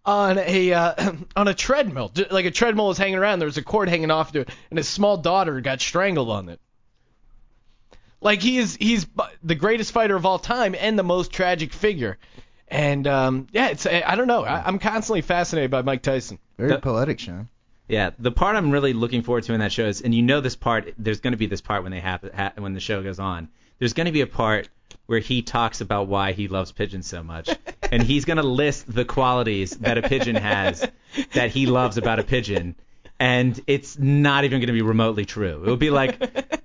on a uh, on a treadmill. Like a treadmill was hanging around. There was a cord hanging off to it, and his small daughter got strangled on it. Like he is he's the greatest fighter of all time and the most tragic figure. And um, yeah, it's I don't know. I, I'm constantly fascinated by Mike Tyson. Very The- poetic, Sean. Yeah, the part I'm really looking forward to in that show is, and you know this part, there's going to be this part when they have ha, when the show goes on. There's going to be a part where he talks about why he loves pigeons so much, and he's going to list the qualities that a pigeon has that he loves about a pigeon, and it's not even going to be remotely true. It will be like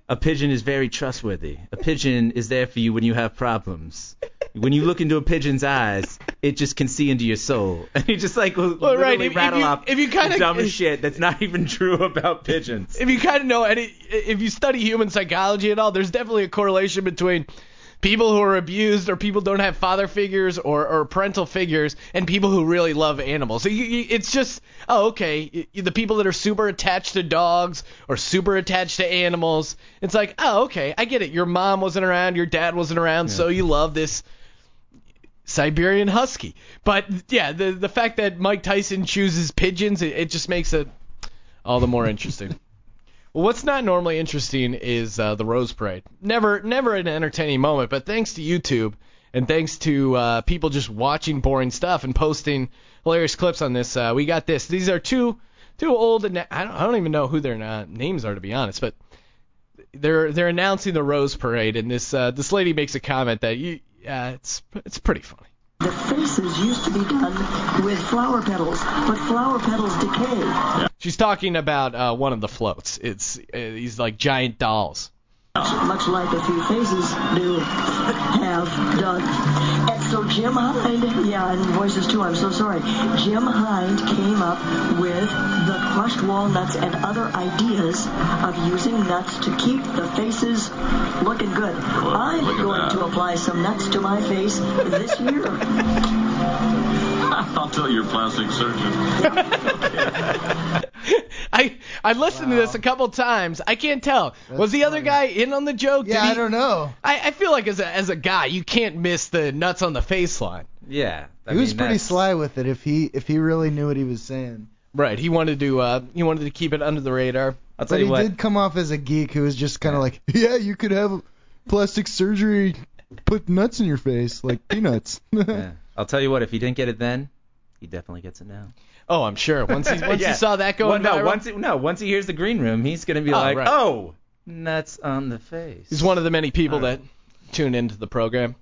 a pigeon is very trustworthy. A pigeon is there for you when you have problems. When you look into a pigeon's eyes, it just can see into your soul. And he just like Well, right, literally if- if rattle you- off if you kinda- dumb shit that's not even true about pigeons. if you kind of know any, if you study human psychology at all, there's definitely a correlation between people who are abused or people don't have father figures or, or parental figures and people who really love animals. So you, you, it's just, oh, okay, the people that are super attached to dogs or super attached to animals, it's like, oh, okay, I get it. Your mom wasn't around, your dad wasn't around, so you love this Siberian Husky. But yeah, the the fact that Mike Tyson chooses pigeons, it, it just makes it all the more interesting. what's not normally interesting is uh, the Rose Parade. Never never an entertaining moment, but thanks to YouTube and thanks to uh, people just watching boring stuff and posting hilarious clips on this, uh, we got this. These are two two old and I don't, I don't even know who their uh, names are to be honest, but they're they're announcing the Rose Parade, and this uh, this lady makes a comment that you uh, it's it's pretty funny. The faces used to be done with flower petals, but flower petals decay. She's talking about uh, one of the floats. It's uh, these like giant dolls. Much like a few faces do have done. And so Jim Hind, yeah, and voices too, I'm so sorry. Jim Hind came up with the crushed walnuts and other ideas of using nuts to keep the faces looking good. I'm look going to apply some nuts to my face this year. I'll tell your plastic surgeon. I I listened to this a couple times. I can't tell. was the other guy in on the joke? Yeah, he- I don't know. I, I feel like as a as a guy, you can't miss the nuts on the face line. Yeah. I he was pretty that's- sly with it. If he if he really knew what he was saying. Right. He wanted to uh he wanted to keep it under the radar. I'll tell But you he what. did come off as a geek who was just kind of like, yeah, you could have plastic surgery, put nuts in your face like peanuts. yeah. I'll tell you what. If he didn't get it then, he definitely gets it now. Oh, I'm sure. Once he once Yeah. he saw that going Well, no, viral, once he, no, once he hears the green room, he's gonna be Oh, like, right. oh, nuts on the face. he's one of the many people right. that tune into the program.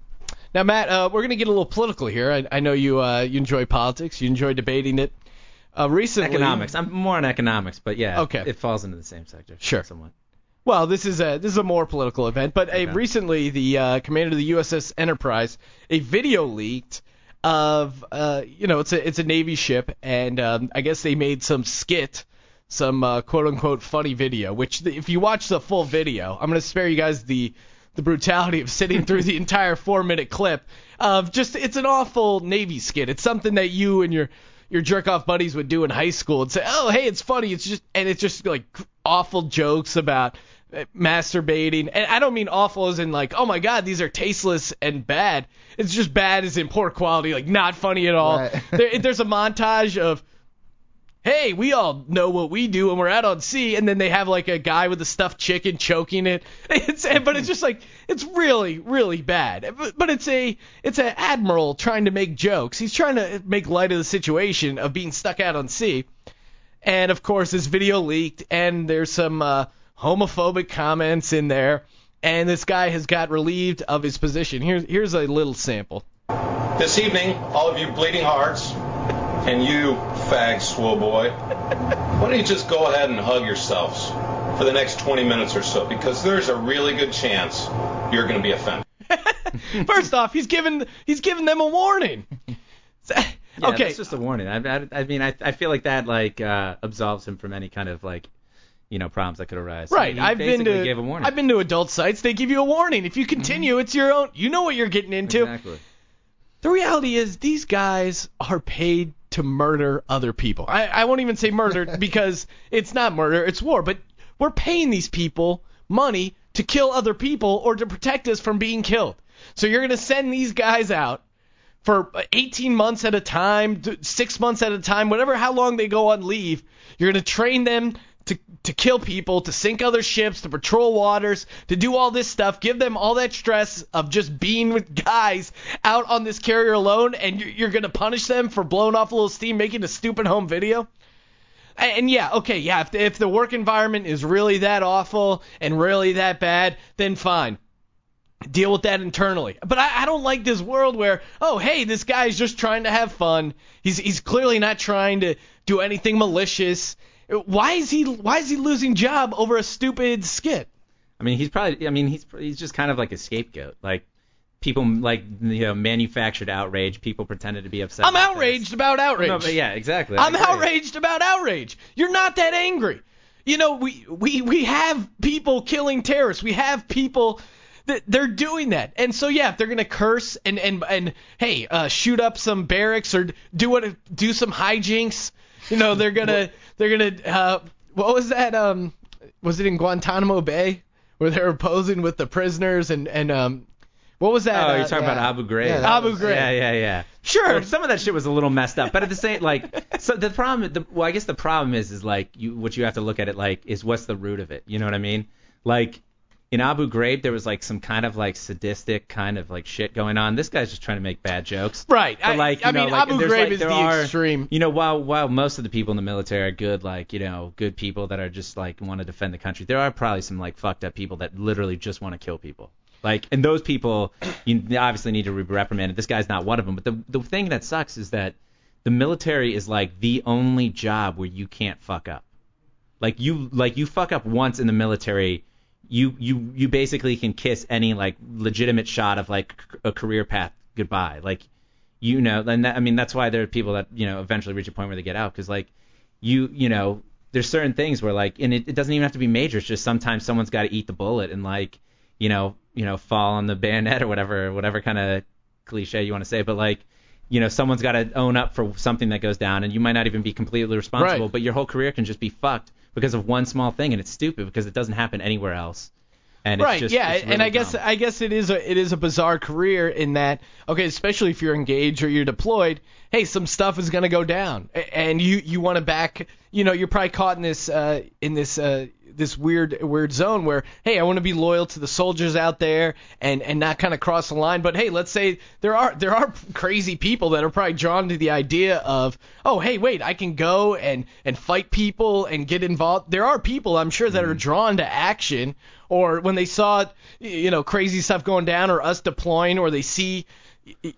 Now, Matt, uh, we're gonna get a little political here. I, I know you uh, you enjoy politics. You enjoy debating it. Uh, recently, economics. I'm more on economics, but yeah, Okay. it falls into the same sector. Sure. Somewhat. Well, this is a this is a more political event, but Okay. recently the uh, commander of the USS Enterprise, a video leaked of uh, you know it's a it's a Navy ship, and um, I guess they made some skit, some uh, quote unquote funny video. Which the, if you watch the full video, I'm gonna spare you guys the the brutality of sitting through the entire four minute clip of just it's an awful Navy skit. It's something that you and your your jerk off buddies would do in high school and say, oh hey, it's funny. It's just and it's just like awful jokes about masturbating. And I don't mean awful as in like, oh my god, these are tasteless and bad. It's just bad as in poor quality, like not funny at all. Right. there, there's a montage of hey, we all know what we do when we're out on sea, and then they have like a guy with a stuffed chicken choking it. It's but it's just like it's really really bad. But, but it's a it's an admiral trying to make jokes. He's trying to make light of the situation of being stuck out on sea. And of course, this video leaked, and there's some uh, homophobic comments in there. And this guy has got relieved of his position. Here's here's a little sample. This evening, all of you bleeding hearts, and you, fag swole boy, why don't you just go ahead and hug yourselves for the next 20 minutes or so? Because there's a really good chance you're going to be offended. First off, he's given he's given them a warning. Yeah, okay. it's just a warning. I, I, I mean, I, I feel like that like uh, absolves him from any kind of like, you know, problems that could arise. Right. He I've been to gave a warning. I've been to adult sites. They give you a warning. If you mm-hmm. continue, it's your own. You know what you're getting into. Exactly. The reality is these guys are paid to murder other people. I, I won't even say murder because it's not murder, it's war. But we're paying these people money to kill other people or to protect us from being killed. So you're going to send these guys out for 18 months at a time, six months at a time, whatever how long they go on leave. You're going to train them to to kill people, to sink other ships, to patrol waters, to do all this stuff. Give them all that stress of just being with guys out on this carrier alone, and you're, you're going to punish them for blowing off a little steam, making a stupid home video. And and yeah, okay, yeah, if the, if the work environment is really that awful and really that bad, then fine deal with that internally. But I, I don't like this world where, oh, hey, this guy's just trying to have fun. He's he's clearly not trying to do anything malicious. Why is he why is he losing job over a stupid skit? I mean, he's probably. I mean, he's he's just kind of like a scapegoat. Like people like you know manufactured outrage. People pretended to be upset. I'm outraged about outrage. No, but yeah, exactly. I'm outraged about outrage. You're not that angry. You know, we we we have people killing terrorists. We have people that they're doing that. And so yeah, if they're gonna curse and and and hey, uh, shoot up some barracks or do what do some hijinks, you know, they're gonna they're gonna uh, what was that um was it in Guantanamo Bay where they were posing with the prisoners and and um what was that? Oh, uh, you're talking about Abu Ghraib. Yeah, Abu was- Ghraib. Yeah, yeah, yeah. Sure. Well, some of that shit was a little messed up, but at the same, like, so the problem, the, well, I guess the problem is, is like, you, what you have to look at it like is what's the root of it. You know what I mean? Like, in Abu Ghraib, there was like some kind of like sadistic kind of like shit going on. This guy's just trying to make bad jokes. Right. But like, I you know, mean, like, Abu Ghraib like, is the are, extreme. You know, while while most of the people in the military are good, like you know, good people that are just like want to defend the country, there are probably some like fucked up people that literally just want to kill people. Like, and those people, you obviously need to be reprimanded. This guy's not one of them. But the the thing that sucks is that the military is like the only job where you can't fuck up. Like you like you fuck up once in the military, you you you basically can kiss any like legitimate shot of like a career path goodbye. Like you know, and that, I mean that's why there are people that you know eventually reach a point where they get out because like you you know there's certain things where like and it, it doesn't even have to be major. It's just sometimes someone's got to eat the bullet and like you know you know fall on the bayonet or whatever whatever kind of cliche you want to say, but like you know someone's got to own up for something that goes down and you might not even be completely responsible, Right. but your whole career can just be fucked because of one small thing and it's stupid because it doesn't happen anywhere else. And right. it's just, yeah, it's and really I guess. I guess it is a it is a bizarre career in that okay, especially if you're engaged or you're deployed. Hey, some stuff is gonna go down, and you you want to back. You know, you're probably caught in this uh, in this uh, this weird weird zone where hey, I want to be loyal to the soldiers out there and and not kind of cross the line. But hey, let's say there are there are crazy people that are probably drawn to the idea of oh hey wait, I can go and and fight people and get involved. There are people I'm sure that Mm-hmm. are drawn to action or when they saw you know crazy stuff going down or us deploying or they see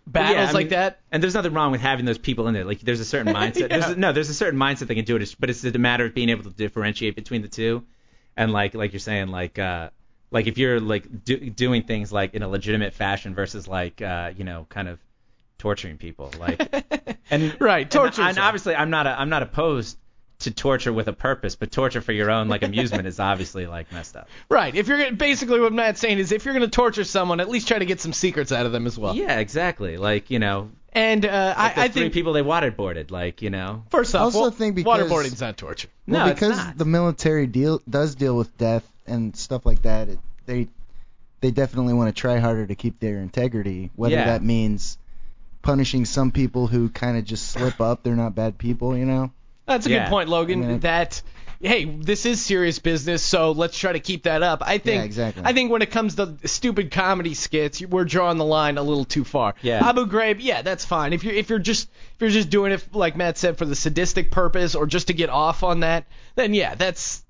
battles yeah, I like that And there's nothing wrong with having those people in there. Like there's a certain mindset. Yeah. there's a, no, there's a certain mindset they can do it, but it's a matter of being able to differentiate between the two. And like like you're saying, like uh like if you're like do, doing things like in a legitimate fashion versus like uh you know kind of torturing people like and right torture. And, and obviously I'm not a, I'm not opposed to torture with a purpose, but torture for your own like amusement is obviously like messed up. right if you're gonna- basically what Matt's saying is if you're going to torture someone at least try to get some secrets out of them as well Yeah, exactly. Like you know. And uh, Like the I, I three think people they waterboarded, like you know. first I off also wa- think because waterboarding's not torture Well, No, it's because not. the military deal does deal with death and stuff like that. It, they they definitely want to try harder to keep their integrity, whether Yeah. that means punishing some people who kind of just slip up. They're not bad people, you know. That's a Yeah. good point, Logan. I mean, that hey, this is serious business, so let's try to keep that up. I think Yeah, exactly. I think when it comes to stupid comedy skits, we're drawing the line a little too far. Yeah. Abu Ghraib, yeah, that's fine. If you're if you're just if you're just doing it like Matt said for the sadistic purpose or just to get off on that, then yeah, that's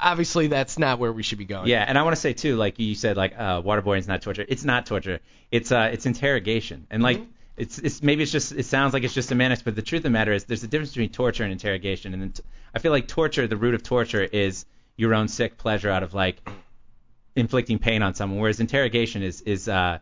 obviously that's not where we should be going. Yeah, and I want to say too, like you said, like uh, waterboarding's not torture. It's not torture. It's uh, it's interrogation, and like it's it's maybe it's just it sounds like it's just semantics, but the truth of the matter is there's a difference between torture and interrogation, and then t- I feel like torture, the root of torture is your own sick pleasure out of like inflicting pain on someone, whereas interrogation is is uh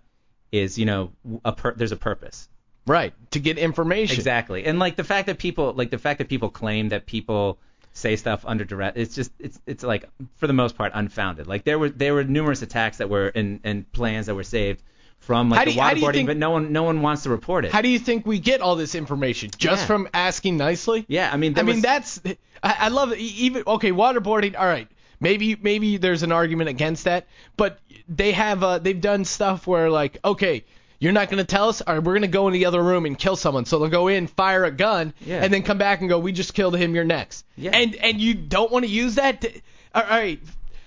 is you know a pur- there's a purpose. Right. To get information. Exactly. And like the fact that people like the fact that people claim that people say stuff under duress it's just it's it's like for the most part unfounded. Like there were there were numerous attacks that were and and plans that were saved from like do the how do you waterboarding, think- but no one no one wants to report it. How do you think we get all this information? Just Yeah. from asking nicely? Yeah, I mean, I there mean that's I, I love it. Even okay, waterboarding. All right, maybe maybe there's an argument against that, but they have uh, they've done stuff where like okay. You're not going to tell us? All right, we're going to go in the other room and kill someone. So they'll go in, fire a gun, Yeah. and then come back and go, "We just killed him. You're next." Yeah. And and you don't want to use that. To, all right,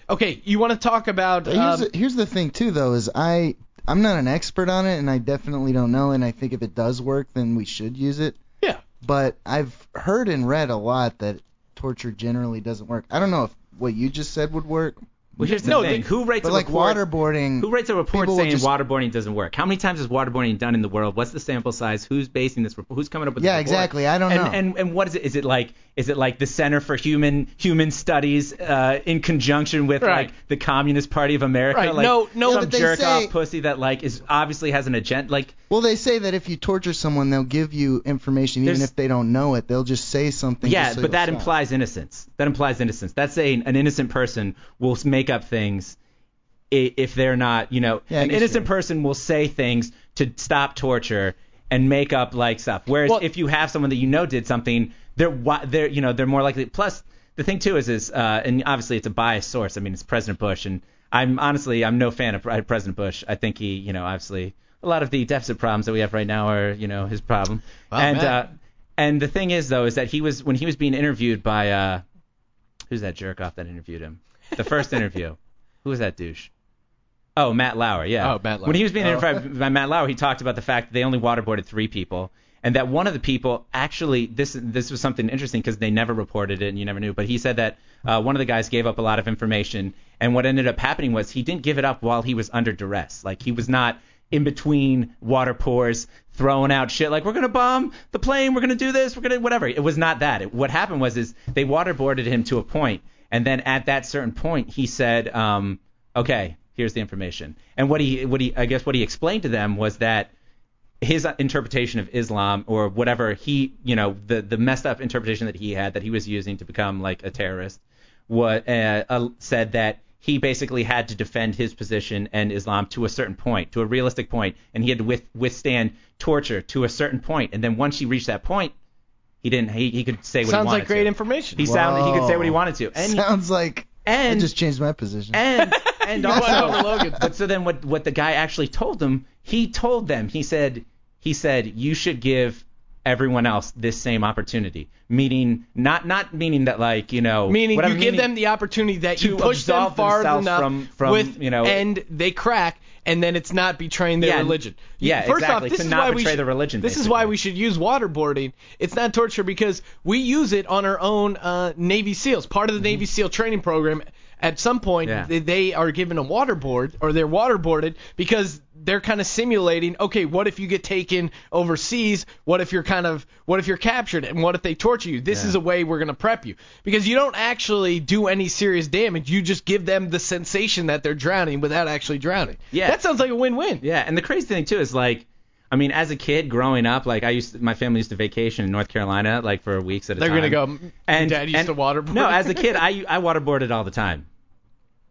okay. You want to talk about? Here's, Um, the, here's the thing too, though, is I I'm not an expert on it, and I definitely don't know. And I think if it does work, then we should use it. Yeah. But I've heard and read a lot that torture generally doesn't work. I don't know if what you just said would work. Well, here's the No, thing. they- who writes but a like report? waterboarding? Who writes a report saying just- waterboarding doesn't work? How many times is waterboarding done in the world? What's the sample size? Who's basing this report? Who's coming up with Yeah, this report? exactly. I don't and, know. And and what is it? Is it like is it like the Center for Human Human Studies uh, in conjunction with Right. like the Communist Party of America? Right. Like No- no- some they jerk say- off pussy that like is obviously has an agenda. Like Well, they say that if you torture someone, they'll give you information, even if they don't know it. They'll just say something. yeah, so but that stop. implies innocence. That implies innocence. That's saying an innocent person will make up things if they're not, you know, Yeah, an innocent you're person will say things to stop torture and make up like stuff. Whereas Well- if you have someone that you know did something, they're they're you know they're more likely. Plus, the thing too is is uh, and obviously it's a biased source. I mean, it's President Bush, and I'm honestly I'm no fan of Pre- President Bush. I think he, you know, obviously a lot of the deficit problems that we have right now are you know his problem. Wow, and uh, and the thing is though is that he was when he was being interviewed by uh, who's that jerk off that interviewed him? The first interview. Who was that douche? Oh, Matt Lauer, yeah. Oh, Matt Lauer. When he was being Oh. interviewed by Matt Lauer, he talked about the fact that they only waterboarded three people, and that one of the people actually this this was something interesting because they never reported it and you never knew. But he said that uh, one of the guys gave up a lot of information, and what ended up happening was he didn't give it up while he was under duress. Like he was not in between water pours throwing out shit like we're gonna bomb the plane, we're gonna do this, we're gonna whatever. It was not that. It, what happened was is they waterboarded him to a point, and then at that certain point he said, um, okay, here's the information. And what he what he I guess what he explained to them was that his interpretation of Islam or whatever he you know the the messed up interpretation that he had that he was using to become like a terrorist what uh, uh, said that he basically had to defend his position and Islam to a certain point, to a realistic point, and he had to with, withstand torture to a certain point. And then once he reached that point, he didn't. He, he could say what he sounds wanted like great to. information. He sounded. He could say what he wanted to. And Sounds like I and just changed my position. and and also, Logan. but so then what what the guy actually told them, he told them, he said he said you should give everyone else this same opportunity. Meaning not not meaning that like, you know, Meaning you give meaning- them the opportunity that you push them far enough from- from, with, you know- and they crack, and then it's not betraying their Yeah, religion. yeah, First exactly, off, this to is not why we should, the religion, This is why we should use waterboarding. It's not torture because we use it on our own uh, Navy SEALs. Part of the Navy SEAL training program. At some point, Mm-hmm. Yeah. they, they are given a waterboard or they're waterboarded because they're kind of simulating. Okay, what if you get taken overseas? What if you're kind of what if you're captured? And what if they torture you? This Yeah. is a way we're gonna prep you because you don't actually do any serious damage. You just give them the sensation that they're drowning without actually drowning. Yeah. that sounds like a win-win. Yeah, and the crazy thing too is like, I mean, as a kid growing up, like I used, to, my family used to vacation in North Carolina, like for weeks at a time. They're gonna go. And Dad used and- to waterboard. No, as a kid, I I waterboarded all the time.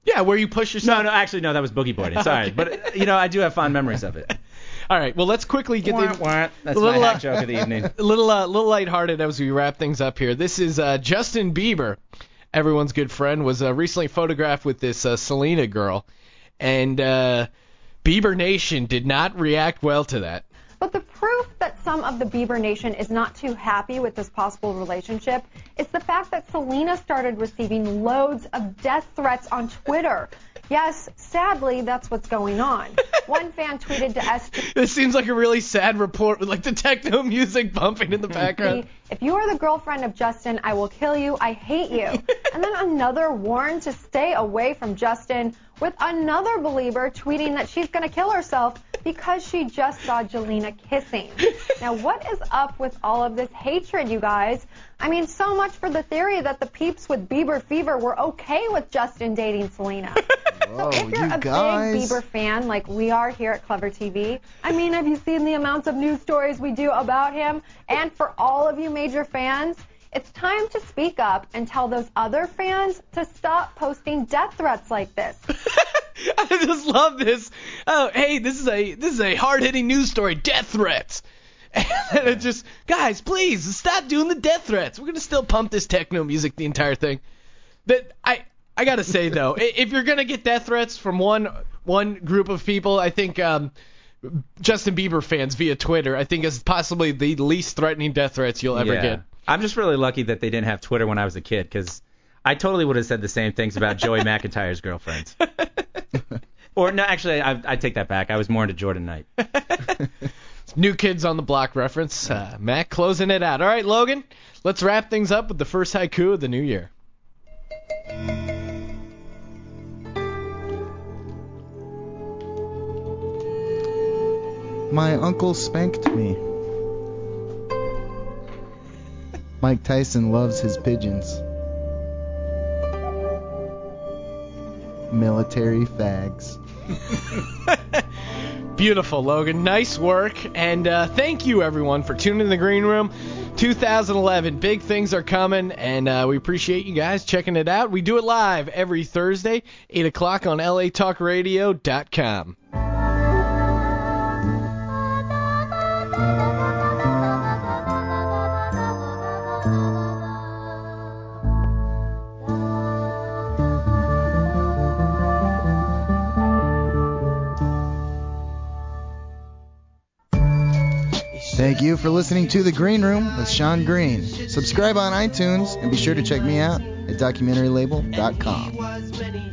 Yeah, where you push yourself. No, no, actually, no, that was boogie boarding. Sorry, but you know, I do have fond memories of it. All right, well let's quickly get Wah, the. wah. That's little, my uh, joke of the evening. A little, uh, little lighthearted as we wrap things up here. This is uh, Justin Bieber, everyone's good friend, was uh, recently photographed with this uh, Selena girl, and uh, Bieber Nation did not react well to that. But the proof that some of the Bieber Nation is not too happy with this possible relationship is the fact that Selena started receiving loads of death threats on Twitter. Yes, sadly, that's what's going on. One fan tweeted to ST. This seems like a really sad report with like the techno music bumping in the background. If you are the girlfriend of Justin, I will kill you. I hate you. and then another warned to stay away from Justin, with another Belieber tweeting that she's going to kill herself because she just saw Jelena kissing. now, what is up with all of this hatred, you guys? I mean, so much for the theory that the peeps with Bieber fever were okay with Justin dating Selena. Whoa, if you're you a guys. big Bieber fan like we are here at Clevver TV, I mean, have you seen the amounts of news stories we do about him? And for all of you major fans, it's time to speak up and tell those other fans to stop posting death threats like this. I just love this. Oh, hey, this is a this is a hard-hitting news story. Death threats. And it just, guys, please stop doing the death threats. We're gonna still pump this techno music the entire thing. That I I gotta say though, if you're gonna get death threats from one one group of people, I think um, Justin Bieber fans via Twitter, I think is possibly the least threatening death threats you'll ever yeah. get. I'm just really lucky that they didn't have Twitter when I was a kid, because I totally would have said the same things about Joey McIntyre's girlfriends. or no, actually, I, I take that back. I was more into Jordan Knight. New Kids on the Block reference. Uh, Matt closing it out. All right, Logan, let's wrap things up with the first haiku of the new year. My uncle spanked me. Mike Tyson loves his pigeons. Military fags. Beautiful, Logan. Nice work. And uh, thank you, everyone, for tuning in the green room. 2011, big things are coming, and uh, we appreciate you guys checking it out. We do it live every Thursday, 8 o'clock on latalkradio.com. you for listening to The Green Room with Sean Green. Subscribe on iTunes and be sure to check me out at documentaryLabel.com.